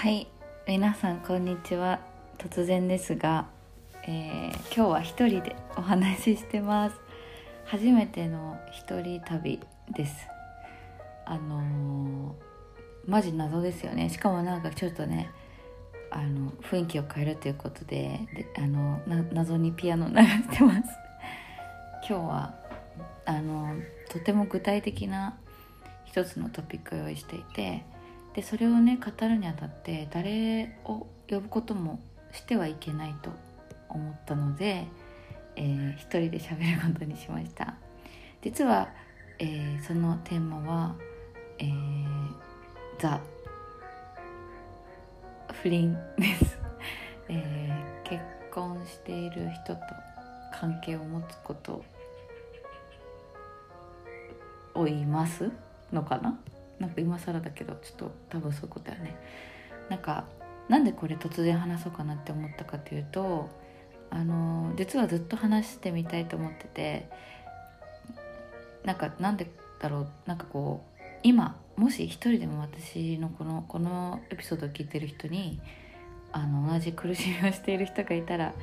はい。皆さんこんにちは。突然ですが、えー、今日は一人でお話ししてます。初めての一人旅です。あのー、マジ謎ですよね。しかもなんかちょっとねあの雰囲気を変えるということでであの謎にピアノ流してます。今日はあのとても具体的な一つのトピックを用意していてでそれをね語るにあたって誰を呼ぶこともしてはいけないと思ったので、えー、一人で喋ることにしました。実は、えー、そのテーマは、えー、ザ。不倫です、えー、結婚している人と関係を持つことを言いますのかな？なんか今更だけどちょっと多分そういうことだよね。なんかなんでこれ突然話そうかなって思ったかというとあの実はずっと話してみたいと思っててなんかなんでだろうなんかこう今もし一人でも私のこのこのエピソードを聞いてる人にあの同じ苦しみをしている人がいたら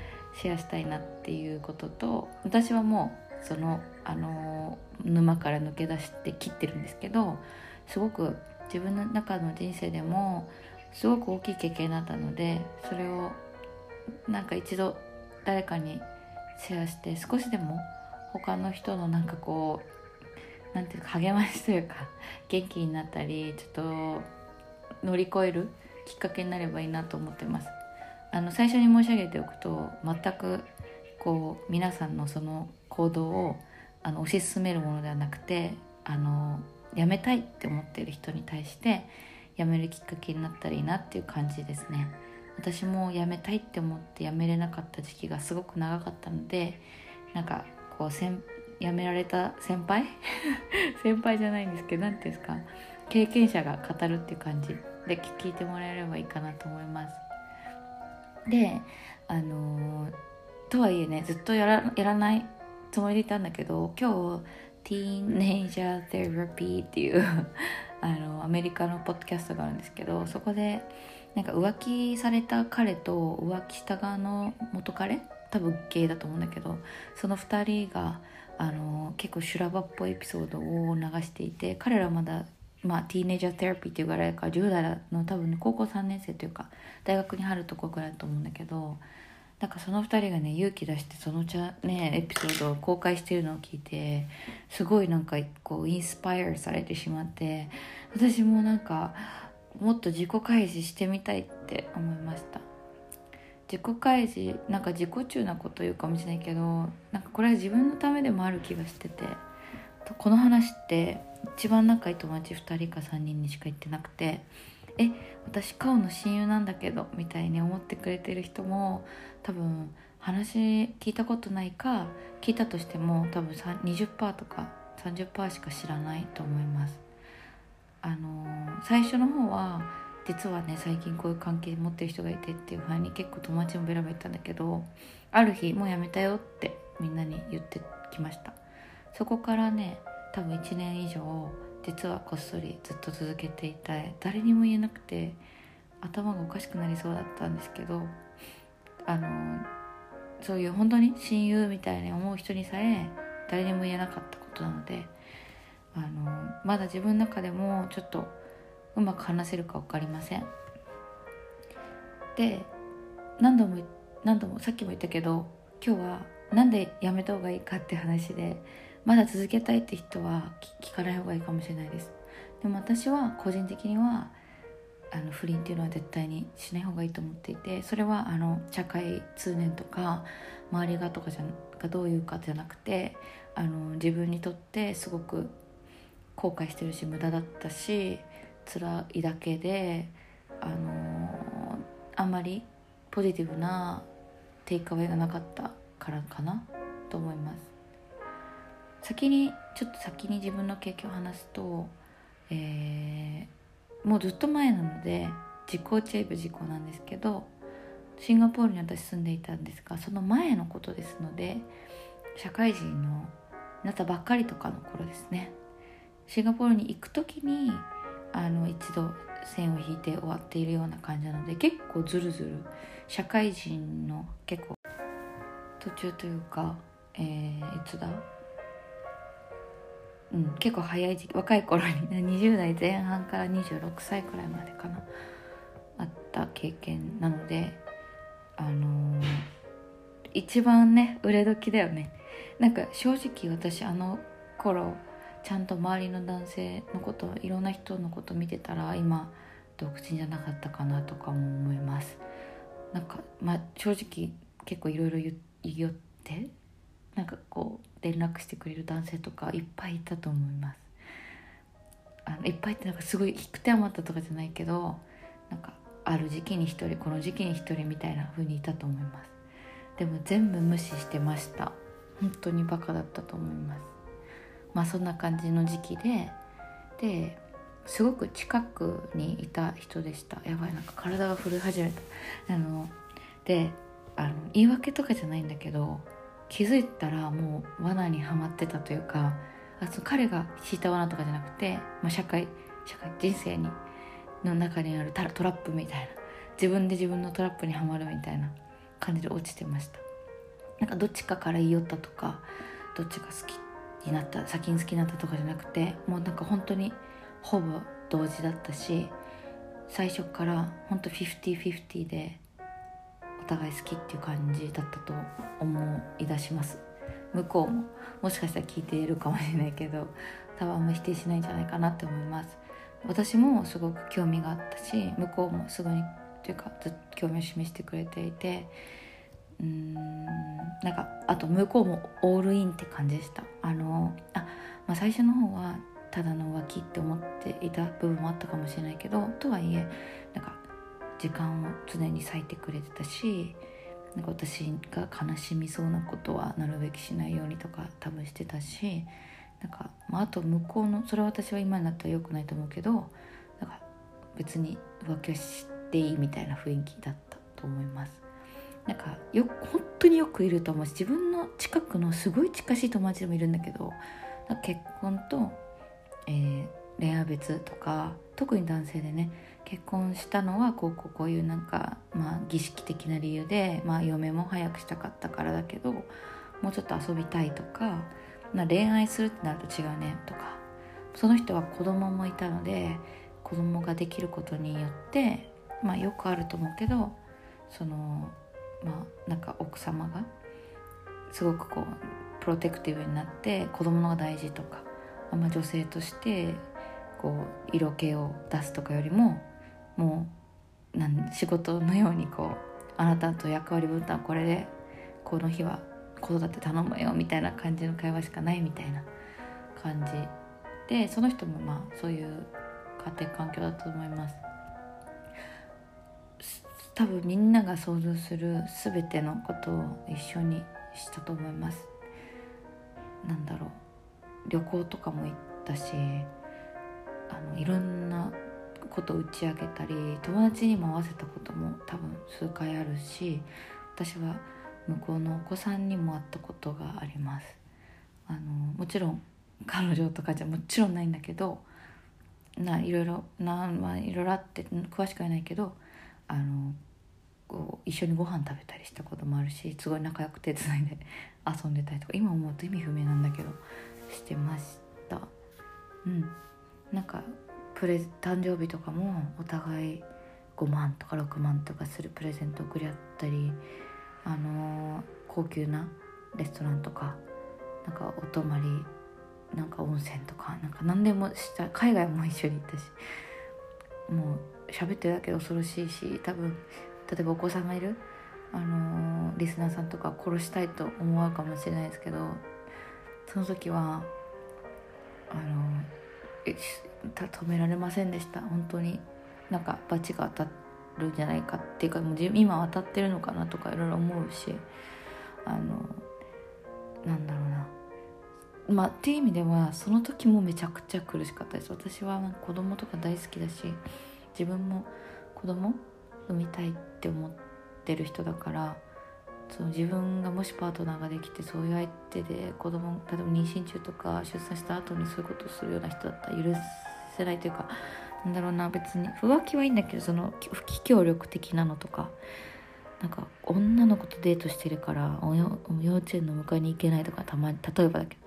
シェアしたいなっていうことと私はもうそのあの沼から抜け出して切ってるんですけどすごく自分の中の人生でもすごく大きい経験だったのでそれをなんか一度誰かにシェアして少しでも他の人のなんかこうなんていうか励ましというか元気になったりちょっと乗り越えるきっかけになればいいなと思ってます。あの最初に申し上げておくと全くこう皆さんのその行動をあの推し進めるものではなくてあのやめたいって思ってる人に対してやめるきっかけになったらいいなっていう感じですね。私もやめたいって思ってやめれなかった時期がすごく長かったのでなんかこうせん辞められた先輩？先輩じゃないんですけど何ていうんですか？経験者が語るっていう感じで聞いてもらえればいいかなと思います。であの、とはいえねずっとやらやらないつもりでいたんだけど今日 Teenager Therapy っていう あのアメリカのポッドキャストがあるんですけどそこでなんか浮気された彼と浮気した側の元彼多分ゲイだと思うんだけどその2人があの結構修羅場っぽいエピソードを流していて彼らまだまあ、ティーネイジャーセラピーっていうぐらいか10代の多分、ね、高校3年生というか大学に入るとこぐらいだと思うんだけどなんかその2人がね勇気出してそのちゃ、ね、エピソードを公開してるのを聞いてすごいなんかこうインスパイアされてしまって私もなんかもっと自己開示してみたいって思いました。自己開示なんか自己中なこと言うかもしれないけどなんかこれは自分のためでもある気がしててこの話って一番仲いい友達2人か3人にしか言ってなくてえ私顔の親友なんだけどみたいに思ってくれてる人も多分話聞いたことないか聞いたとしても多分20%とか30%しか知らないと思います。あの、最初の方は実はね最近こういう関係持ってる人がいてっていうふうに結構友達もベラベラ言ったんだけどある日もうやめたよってみんなに言ってきました。そこからね多分1年以上実はこっそりずっと続けていた誰にも言えなくて頭がおかしくなりそうだったんですけどあのそういう本当に親友みたいに思う人にさえ誰にも言えなかったことなのであのまだ自分の中でもちょっとうまく話せるか分かりません。で何度も何度もさっきも言ったけど今日は何でやめた方がいいかって話でまだ続けたいって人は聞かない方がいいかもしれないです。でも私は個人的にはあの不倫っていうのは絶対にしない方がいいと思っていてそれはあの社会通念とか周りがとかじゃがどういうかじゃなくてあの自分にとってすごく後悔してるし無駄だったし辛いだけであのあんまりポジティブなテイクアウェイがなかった。からかなと思います。先にちょっと先に自分の経験を話すと、えー、もうずっと前なので時効チェイブ事故なんですけどシンガポールに私住んでいたんですがその前のことですので社会人のなったばっかりとかの頃ですね。シンガポールに行く時にあの一度線を引いて終わっているような感じなので結構ずるずる社会人の結構途中というか、えー、いつだ？うん、結構早い時期若い頃に 20代前半から26歳くらいまでかな。あった経験なのであのー、一番ね売れ時だよね。なんか正直私あの頃ちゃんと周りの男性のこといろんな人のこと見てたら今独身じゃなかったかなとかも思います。なんかまあ正直結構いろいろ言寄ってなんかこう連絡してくれる男性とかいっぱいいたと思います。あのいっぱいってなんかすごい引く手余ったとかじゃないけどなんかある時期に一人この時期に一人みたいな風にいたと思います。でも全部無視してました。本当にバカだったと思います。まあそんな感じの時期でですごく近くにいた人でした。やばいなんか体が震え始めた。あのであの言い訳とかじゃないんだけど気づいたらもう罠にはまってたというかあそ彼が引いた罠とかじゃなくて、まあ、社会社会人生にの中にあるトラップみたいな自分で自分のトラップにはまるみたいな感じで落ちてました。なんかどっちかから言い寄ったとかどっちが好きになった先に好きになったとかじゃなくてもうなんか本当にほぼ同時だったし最初から本当50-50で互い好きっていう感じだったと思い出します。向こうももしかしたら聞いているかもしれないけど多分あんま否定しないんじゃないかなって思います。私もすごく興味があったし向こうもすぐにというかずっと興味を示してくれていてうんなんかあと向こうもオールインって感じでした。あのあ、まあ、最初の方はただの浮気って思っていた部分もあったかもしれないけどとはいえ時間を常に割いてくれてたしなんか私が悲しみそうなことはなるべきしないようにとか多分してたしなんか、まあ、あと向こうのそれは私は今になったらよくないと思うけどなんか別に浮気はしていいみたいな雰囲気だったと思います。なんかよ本当によくいると思うし自分の近くのすごい近しい友達でもいるんだけど結婚と、えー、恋愛別とか特に男性でね結婚したのはこうこうこういうなんか、まあ、儀式的な理由で、まあ、嫁も早くしたかったからだけどもうちょっと遊びたいとか、まあ、恋愛するってなると違うねとか。その人は子供もいたので子供ができることによって、まあ、よくあると思うけどそのまあなんか奥様がすごくこうプロテクティブになって子供のが大事とか、まあ、女性としてこう色気を出すとかよりももうなん仕事のようにこうあなたと役割分担これでこの日は子育て頼むよみたいな感じの会話しかないみたいな感じでその人もまあそういう家庭環境だと思います。多分みんなが想像する全てのことを一緒にしたと思います。なんだろう。旅行とかも行ったしあのいろんなこと打ち上げたり友達にも会わせたことも多分数回あるし私は向こうのお子さんにも会ったことがあります。あのもちろん彼女とかじゃもちろんないんだけどないろいろな、まあ、いろいろあって詳しくはないけどあのこう一緒にご飯食べたりしたこともあるしすごい仲良く手伝いで 遊んでたりとか今思うと意味不明なんだけどしてました。うん。なんかプレ誕生日とかもお互い5万とか6万とかするプレゼント送り合ったりあのー、高級なレストランとかなんかお泊まりなんか温泉とかなんか何でもした海外も一緒に行ったしもう喋ってるだけで恐ろしいし多分例えばお子さんがいる、あのー、リスナーさんとか殺したいと思うかもしれないですけどその時はあのー、止められませんでした？本当に。なんか罰が当たるんじゃないかっていうかもう今当たってるのかなとかいろいろ思うしあのなんだろうな。まあっていう意味ではその時もめちゃくちゃ苦しかったです。私は子供とか大好きだし自分も子供産みたいって思ってる人だからその自分がもしパートナーができてそういう相手で子供例えば妊娠中とか出産した後にそういうことをするような人だったら許せないというかなんだろうな別に浮気はいいんだけどその不可協力的なのとかなんか女の子とデートしてるから幼稚園の迎えに行けないとかたまに例えばだけど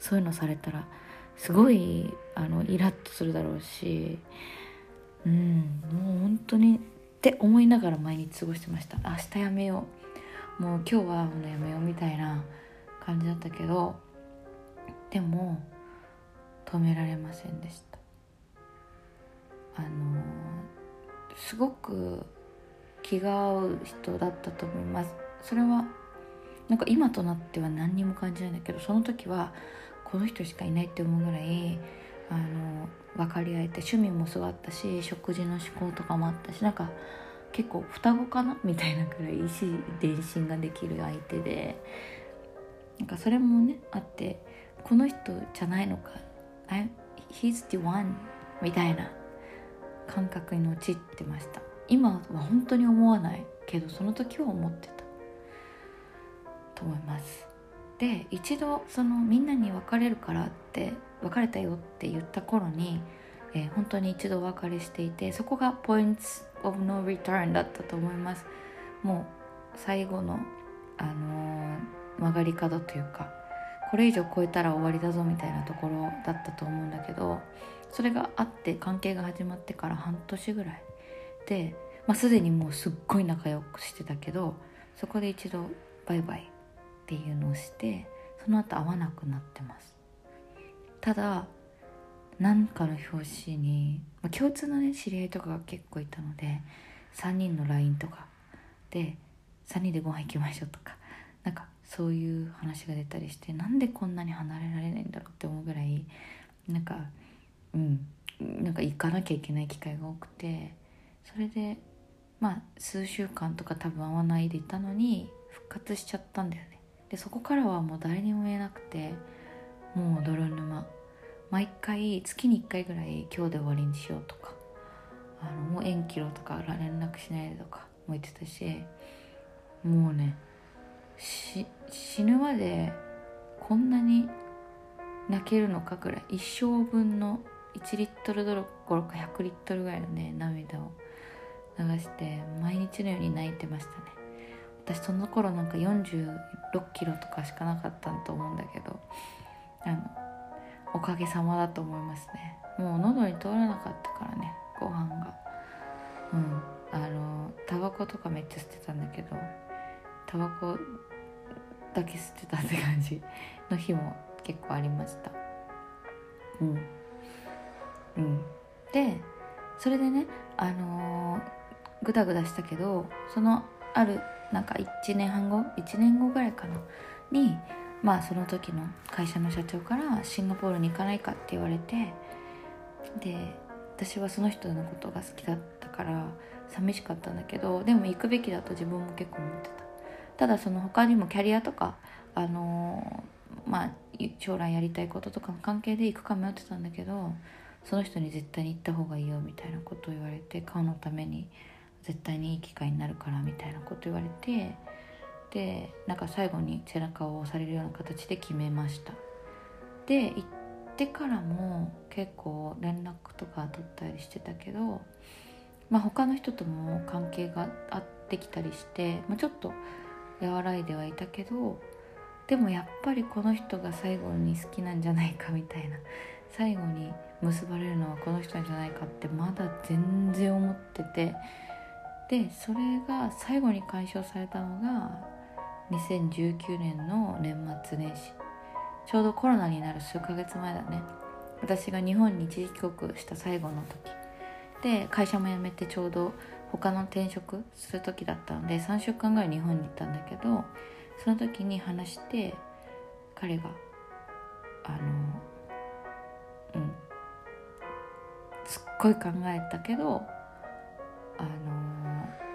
そういうのされたらすごいあのイラッとするだろうしうんもう本当にって思いながら毎日過ごしてました。明日やめよう。もう今日はもうやめようみたいな感じだったけどでも止められませんでした。あのすごく気が合う人だったと思います。それはなんか今となっては何にも感じないんだけどその時はこの人しかいないって思うぐらいあの分かり合えて趣味もすごかったし食事の思考とかもあったしなんか結構双子かなみたいなくらい意思伝心ができる相手で。なんかそれもねあってこの人じゃないのか。He's the one みたいな感覚に陥ってました。今は本当に思わないけどその時は思ってた。と思います。で一度そのみんなに別れるからって別れたよって言った頃に、えー、本当に一度お別れしていてそこが Points of No Return だったと思います。もう最後の、あのー、曲がり角というかこれ以上超えたら終わりだぞみたいなところだったと思うんだけどそれがあって関係が始まってから半年ぐらいで、まあ、すでにもうすっごい仲良くしてたけどそこで一度バイバイっていうのをしてその後会わなくなってます。ただ何かの表紙に、まあ、共通のね知り合いとかが結構いたので3人の LINE とか。で3人でご飯行きましょうとか。なんかそういう話が出たりしてなんでこんなに離れられないんだろうって思うぐらいなんかうんなんか行かなきゃいけない機会が多くて。それでまあ数週間とか多分会わないでいたのに復活しちゃったんだよね。でそこからはもう誰にも言えなくてもう泥沼。毎回月に1回ぐらい今日で終わりにしようとかあのもう縁切ろとか連絡しないでとかも言ってたしもうね死ぬまでこんなに泣けるのかぐらい一生分の1リットルどころか100リットルぐらいのね涙を流して毎日のように泣いてましたね。私その頃なんか46キロとかしかなかったと思うんだけどあのおかげさまだと思いますね。もう喉に通らなかったからねご飯が。うん。あのタバコとかめっちゃ吸ってたんだけどタバコだけ吸ってたって感じの日も結構ありました。うん。うん。でそれでねあのー、グダグダしたけどそのあるなんか1年半後1年後ぐらいかなにまあその時の会社の社長からシンガポールに行かないかって言われてで私はその人のことが好きだったから寂しかったんだけどでも行くべきだと自分も結構思ってた。ただその他にもキャリアとかあのー、まあ将来やりたいこととかの関係で行くか迷ってたんだけどその人に絶対に行った方がいいよみたいなことを言われて顔のために絶対にいい機会になるからみたいなこと言われてでなんか最後に背中を押されるような形で決めました。で行ってからも結構連絡とか取ったりしてたけどまあ他の人とも関係があってきたりして、まあ、ちょっと和らいではいたけどでもやっぱりこの人が最後に好きなんじゃないかみたいな最後に結ばれるのはこの人なんじゃないかってまだ全然思っててでそれが最後に解消されたのが2019年の年末年始ちょうどコロナになる数ヶ月前だね。私が日本に一時帰国した最後の時。で会社も辞めてちょうど他の転職する時だったので3週間ぐらい日本に行ったんだけどその時に話して彼があのうんすっごい考えたけどあの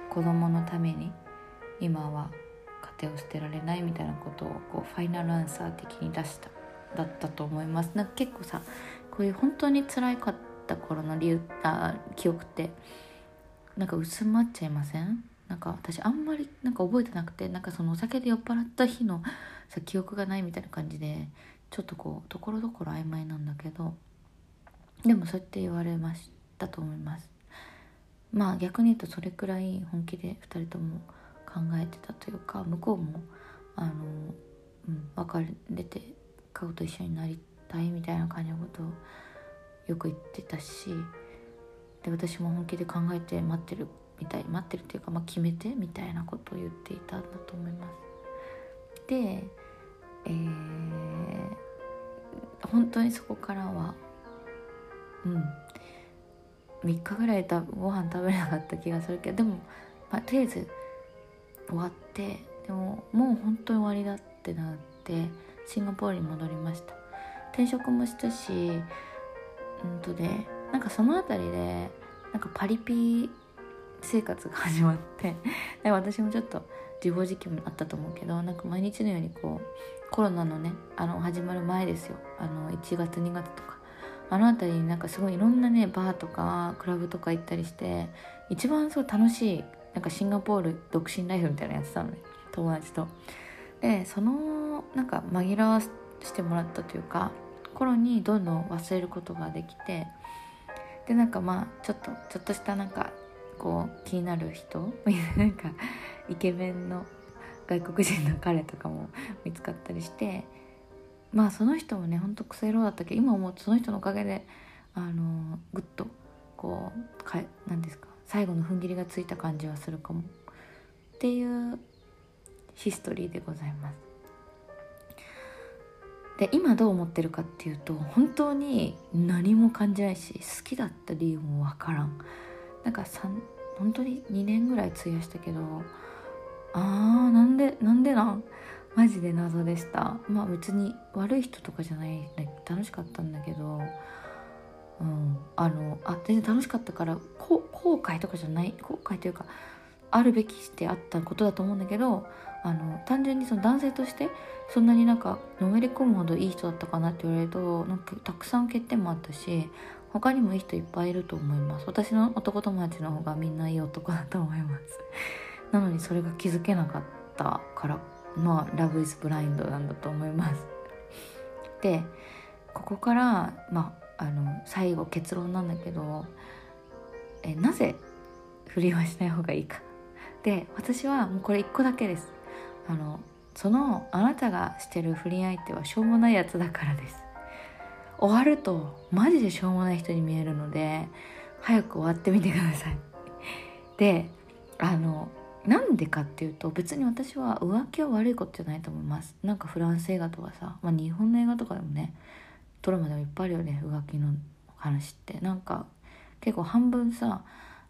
子供のために今は家庭を捨てられないみたいなことをこうファイナルアンサー的に出しただったと思います。なんか結構さこういう本当に辛かった頃の理由あ記憶ってなんか薄まっちゃいません？なんか私あんまりなんか覚えてなくてなんかそのお酒で酔っ払った日のさ記憶がないみたいな感じでちょっとこうところどころ曖昧なんだけどでもそうやって言われましたと思います。まあ逆に言うとそれくらい本気で2人とも考えてたというか向こうもあの、うん、別れて顔と一緒になりたいみたいな感じのことをよく言ってたしで私も本気で考えて待ってるみたい待ってるっていうか、まあ、決めてみたいなことを言っていたんだと思います。で、えー、本当にそこからはうん3日ぐらいだご飯食べなかった気がするけどでも、まあ、とりあえず終わってでももう本当に終わりだってなってシンガポールに戻りました。転職もしたしうんとねなんかその辺りでなんかパリピ生活が始まって で私もちょっと自暴自棄もあったと思うけどなんか毎日のようにこうコロナのねあの始まる前ですよ。あの1月2月とか。あの辺りになんかすごいいろんなねバーとかクラブとか行ったりして一番すごい楽しいなんかシンガポール独身ライフみたいなのやってたのね友達と。でそのなんか紛らわしてもらったというか頃にどんどん忘れることができてでなんかまあちょっとちょっとしたなんかこう気になる人 なんかイケメンの外国人の彼とかも見つかったりしてまあその人もねほんとクソ野郎だったけど今思うとその人のおかげであのぐっとこうかなんですか最後の踏ん切りがついた感じはするかも。っていうヒストリーでございます。で今どう思ってるかっていうと本当に何も感じないし好きだった理由もわからん。なんか本当に2年ぐらい費やしたけどあーなんでなんでなん？マジで謎でした。まあ別に悪い人とかじゃない楽しかったんだけどうん。あのあ全然楽しかったから後悔とかじゃない後悔というかあるべきしてあったことだと思うんだけどあの単純にその男性としてそんなになんかのめり込むほどいい人だったかなって言われるとなんかたくさん欠点もあったし他にもいい人いっぱいいると思います。私の男友達の方がみんないい男だと思います。なのにそれが気づけなかったからまあラブイズブラインドなんだと思います。でここからまああの最後結論なんだけどえなぜ不倫はしない方がいいか。で私はもうこれ1個だけです。あのそのあなたがしてる不倫相手はしょうもないやつだからです。終わるとマジでしょうもない人に見えるので早く終わってみてください。であのなんでかっていうと別に私は浮気は悪いことじゃないと思います。なんかフランス映画とかさ、まあ、日本の映画とかでもねドラマでもいっぱいあるよね浮気の話って。なんか結構半分さん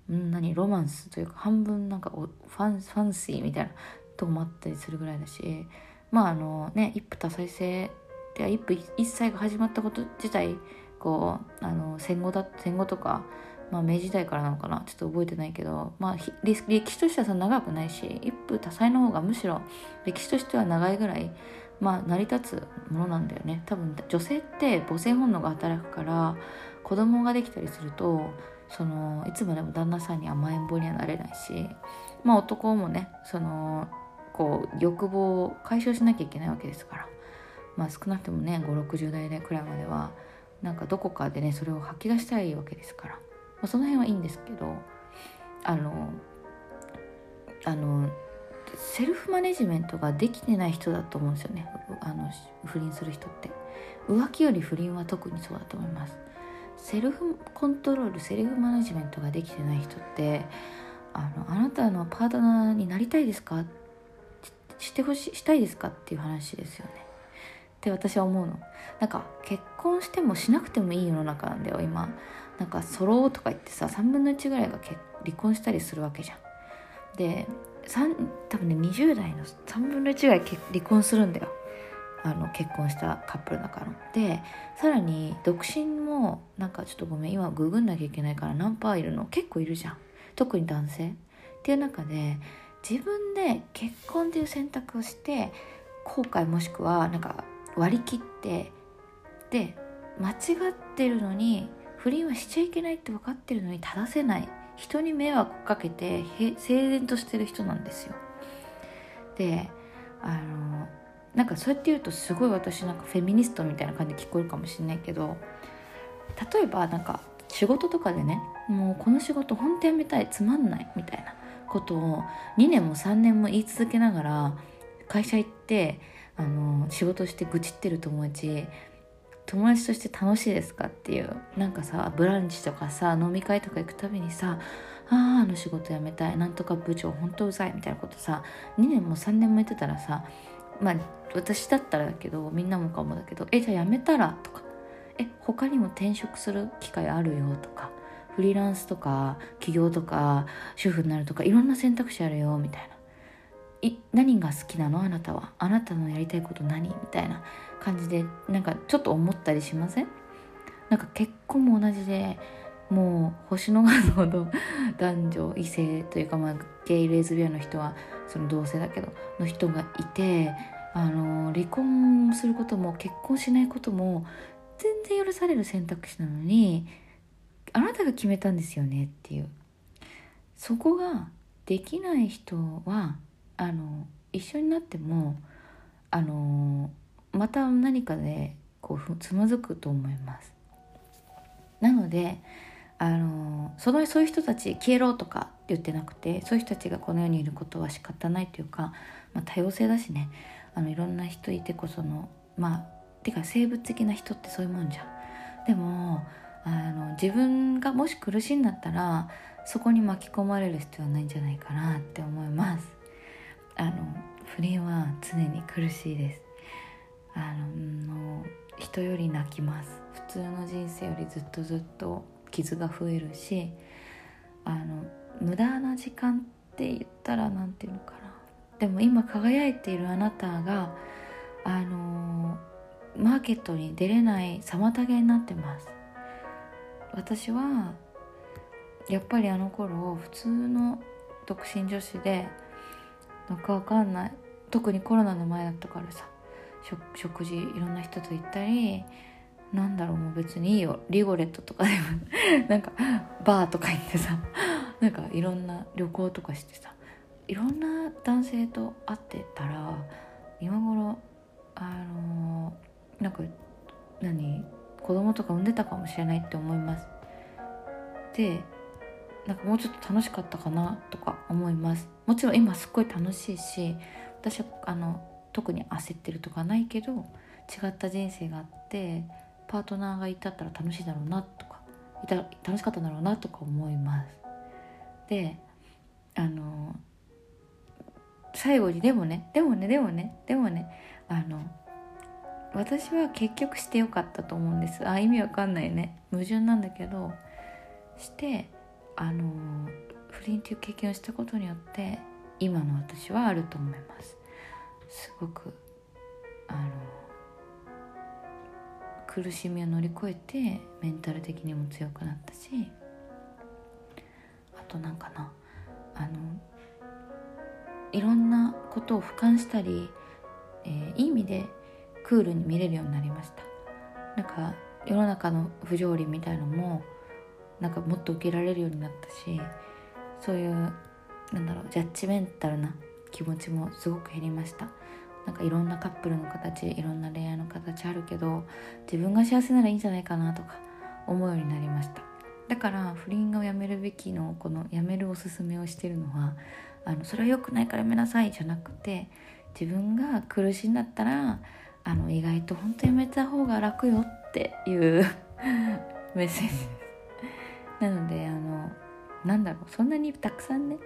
何ロマンスというか半分なんかファンファンシーみたいなとこもあったりするぐらいだしまああのね一夫多妻制で一夫一妻が始まったこと自体こうあの戦後だ戦後とか、まあ、明治時代からなのかなちょっと覚えてないけど、まあ、歴史としてはそ長くないし一夫多妻の方がむしろ歴史としては長いぐらい、まあ、成り立つものなんだよね。多分女性って母性本能が働くから子供ができたりするとそのいつまでも旦那さんに甘えん坊にはなれないしまあ男もねそのこう欲望を解消しなきゃいけないわけですから。まあ少なくともね560代くらいまではなんかどこかでねそれを吐き出したいわけですから、まあ、その辺はいいんですけどあのあのセルフマネジメントができてない人だと思うんですよね。あの不倫する人って。浮気より不倫は特にそうだと思います。セルフコントロールセルフマネジメントができてない人ってあのあなたのパートナーになりたいですか？してほしいしたいですかっていう話ですよね。って私は思うの。なんか結婚してもしなくてもいい世の中なんだよ今。なんかソロとか言ってさ3分の1ぐらいが離婚したりするわけじゃん。で多分ね20代の3分の1ぐらい離婚するんだよ。あの結婚したカップルだから。でさらに独身もなんかちょっとごめん今ググんなきゃいけないから何パーいるの。結構いるじゃん。特に男性。っていう中で自分で結婚っていう選択をして後悔もしくはなんか割り切ってで間違ってるのに不倫はしちゃいけないって分かってるのに正せない。人に迷惑かけて整然としてる人なんですよ。であのなんかそうやって言うとすごい私なんかフェミニストみたいな感じで聞こえるかもしれないけど例えばなんか仕事とかでねもうこの仕事本当やめたいつまんないみたいなことを2年も3年も言い続けながら会社行ってあの仕事して愚痴ってる友達友達として楽しいですかっていうなんかさブランチとかさ飲み会とか行くたびにさあああの仕事辞めたいなんとか部長ほんとうざいみたいなことさ2年も3年も言ってたらさまあ私だったらだけどみんなもかもだけどえじゃあ辞めたらとかえ他にも転職する機会あるよとかフリーランスとか起業とか主婦になるとかいろんな選択肢あるよみたいな。い何が好きなの？あなたは。あなたのやりたいこと何？みたいな。感じでなんかちょっと思ったりしません？なんか結婚も同じでもう星の数ほど 男女異性というかまあゲイレズビアの人はその同性だけどの人がいてあの離婚することも結婚しないことも全然許される選択肢なのにあなたが決めたんですよねっていう。そこができない人はあの一緒になってもあのまた何かでこうつまずくと思いますなのであのそのそういう人たち消えろとかって言ってなくてそういう人たちがこの世にいることは仕方ないというか、まあ、多様性だしねあのいろんな人いてこそのまあてか生物的な人ってそういうもんじゃん。でもあの自分がもし苦しいんだったらそこに巻き込まれる必要はないんじゃないかなって思います。あの不倫は常に苦しいです。あの人より泣きます。普通の人生よりずっとずっと傷が増えるしあの無駄な時間って言ったら何て言うのかな。でも今輝いているあなたがあのマーケットに出れない妨げになってます。私はやっぱりあの頃普通の独身女子でなんかわかんない。特にコロナの前だったからさ。食事いろんな人と行ったりなんだろうもう別にいいよ。リゴレットとかでも。なんかバーとか行ってさ。なんかいろんな旅行とかしてさ。いろんな男性と会ってたら今頃あのー、なんか何子供とか産んでたかもしれないって思います。でなんかもうちょっと楽しかったかなとか思います。もちろん今すっごい楽しいし私はあの特に焦ってるとかないけど違った人生があってパートナーがいたったら楽しいだろうなとかいた楽しかったんだろうなとか思います。であの最後にでもねでもねでもねでもねあの私は結局してよかったと思うんです。あ意味わかんないね。矛盾なんだけどしてあの不倫っていう経験をしたことによって今の私はあると思います。すごくあの苦しみを乗り越えてメンタル的にも強くなったしあとなんかなあのいろんなことを俯瞰したり、えー、いい意味でクールに見れるようになりました。なんか世の中の不条理みたいのもなんかもっと受けられるようになったしそういうなんだろうジャッジメンタルな気持ちもすごく減りました。なんかいろんなカップルの形いろんな恋愛の形あるけど自分が幸せならいいんじゃないかなとか思うようになりました。だから不倫をやめるべきのこのやめるおすすめをしてるのはあのそれは良くないからやめなさいじゃなくて自分が苦しいんだったらあの意外と本当やめた方が楽よっていう メッセージ。ですなのであのなんだろうそんなにたくさんね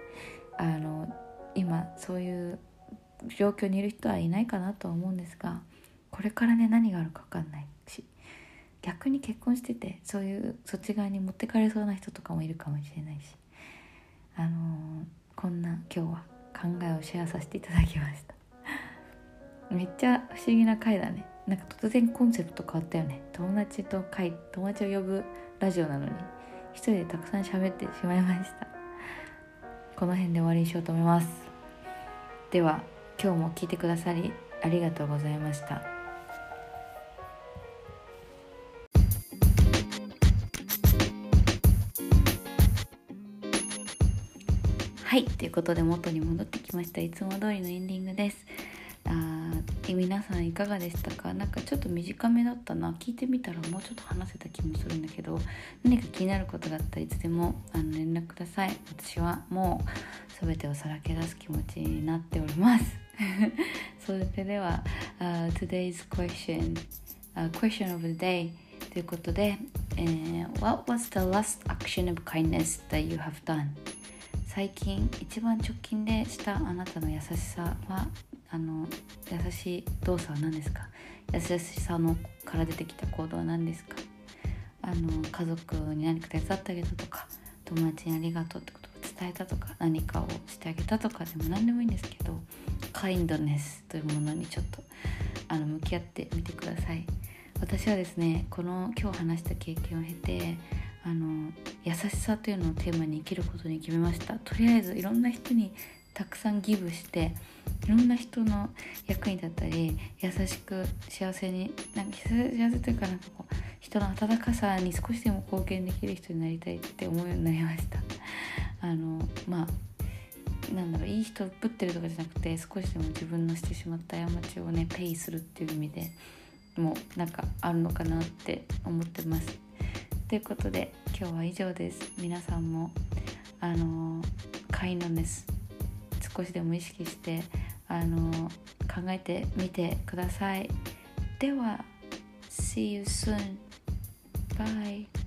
あの今そういう状況にいる人はいないかなとは思うんですがこれからね何があるか分かんないし逆に結婚しててそういうそっち側に持ってかれそうな人とかもいるかもしれないしあのー、こんな今日は考えをシェアさせていただきました。めっちゃ不思議な回だね。なんか突然コンセプト変わったよね。友達と会友達を呼ぶラジオなのに一人でたくさん喋ってしまいました。この辺で終わりにしようと思います。では。今日も聞いてくださりありがとうございました。はいということで元に戻ってきました。いつも通りのエンディングです。あ皆さんいかがでしたか？なんかちょっと短めだったな。聞いてみたらもうちょっと話せた気もするんだけど。何か気になることがあったらいつでもあの連絡ください。私はもう全てをさらけ出す気持ちになっております。それでは、uh, Today's question、uh, Question of the day ということで、えー、What was the last action of kindness that you have done? 最近一番直近でしたあなたの優しさはあの優しい動作は何ですか？優しさのから出てきた行動は何ですか？あの家族に何か手伝ってあげたとか友達にありがとうってこと伝えたとか何かをしてあげたとかでも何でもいいんですけどカインドネスというものにちょっとあの向き合ってみてください。私はですねこの今日話した経験を経てあの優しさというのをテーマに生きることに決めました。とりあえずいろんな人にたくさんギブしていろんな人の役に立ったり優しく幸せになんか幸せというかなんかこう人の温かさに少しでも貢献できる人になりたいって思うようになりました。あのまあなんだろういい人ぶってるとかじゃなくて少しでも自分のしてしまった過ちをねペイするっていう意味でもうなんかあるのかなって思ってます。ということで今日は以上です。皆さんもあのカインドネス少しでも意識してあの考えてみてください。では See you soon bye